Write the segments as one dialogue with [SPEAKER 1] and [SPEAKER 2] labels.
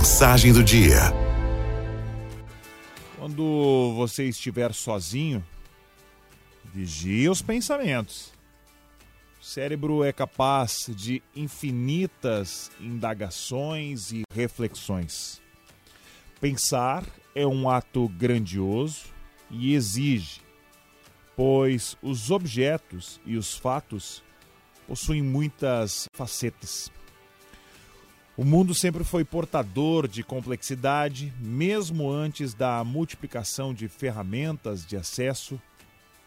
[SPEAKER 1] Mensagem do dia.
[SPEAKER 2] Quando você estiver sozinho, vigie os pensamentos. O cérebro é capaz de infinitas indagações e reflexões. Pensar é um ato grandioso e exige, pois os objetos e os fatos possuem muitas facetas. O mundo sempre foi portador de complexidade, mesmo antes da multiplicação de ferramentas de acesso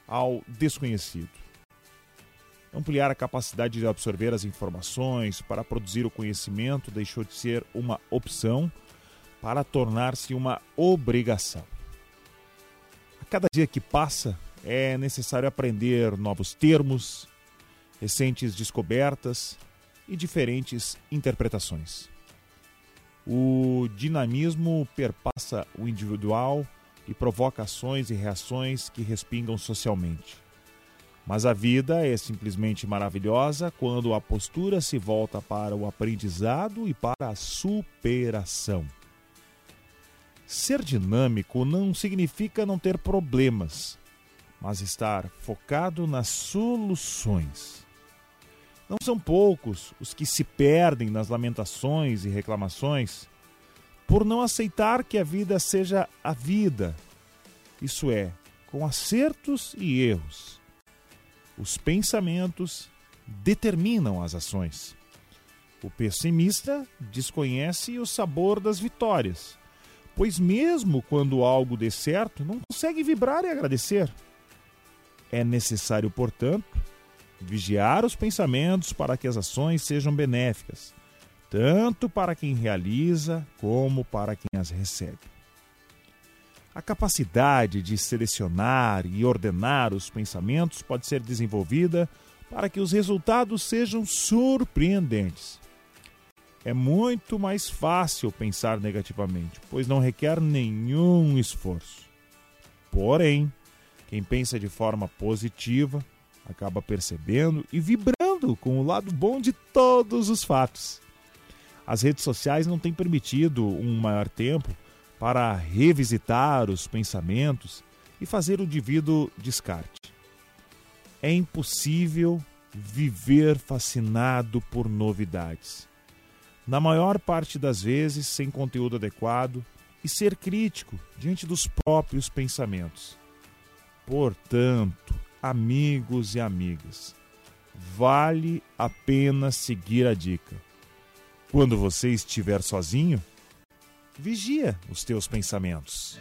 [SPEAKER 2] ao desconhecido. Ampliar a capacidade de absorver as informações para produzir o conhecimento deixou de ser uma opção para tornar-se uma obrigação. A cada dia que passa, é necessário aprender novos termos, recentes descobertas e diferentes interpretações. O dinamismo perpassa o individual e provoca ações e reações que respingam socialmente. Mas a vida é simplesmente maravilhosa quando a postura se volta para o aprendizado e para a superação. Ser dinâmico não significa não ter problemas, mas estar focado nas soluções. Não são poucos os que se perdem nas lamentações e reclamações por não aceitar que a vida seja a vida, isso é, com acertos e erros. Os pensamentos determinam as ações. O pessimista desconhece o sabor das vitórias, pois, mesmo quando algo dê certo, não consegue vibrar e agradecer. É necessário, portanto, vigiar os pensamentos para que as ações sejam benéficas, tanto para quem realiza como para quem as recebe. A capacidade de selecionar e ordenar os pensamentos pode ser desenvolvida para que os resultados sejam surpreendentes. É muito mais fácil pensar negativamente, pois não requer nenhum esforço. Porém, quem pensa de forma positiva acaba percebendo e vibrando com o lado bom de todos os fatos. As redes sociais não têm permitido um maior tempo para revisitar os pensamentos e fazer o devido descarte. É impossível viver fascinado por novidades. Na maior parte das vezes, sem conteúdo adequado e ser crítico diante dos próprios pensamentos. Portanto, amigos e amigas, vale a pena seguir a dica. Quando você estiver sozinho, vigia os teus pensamentos.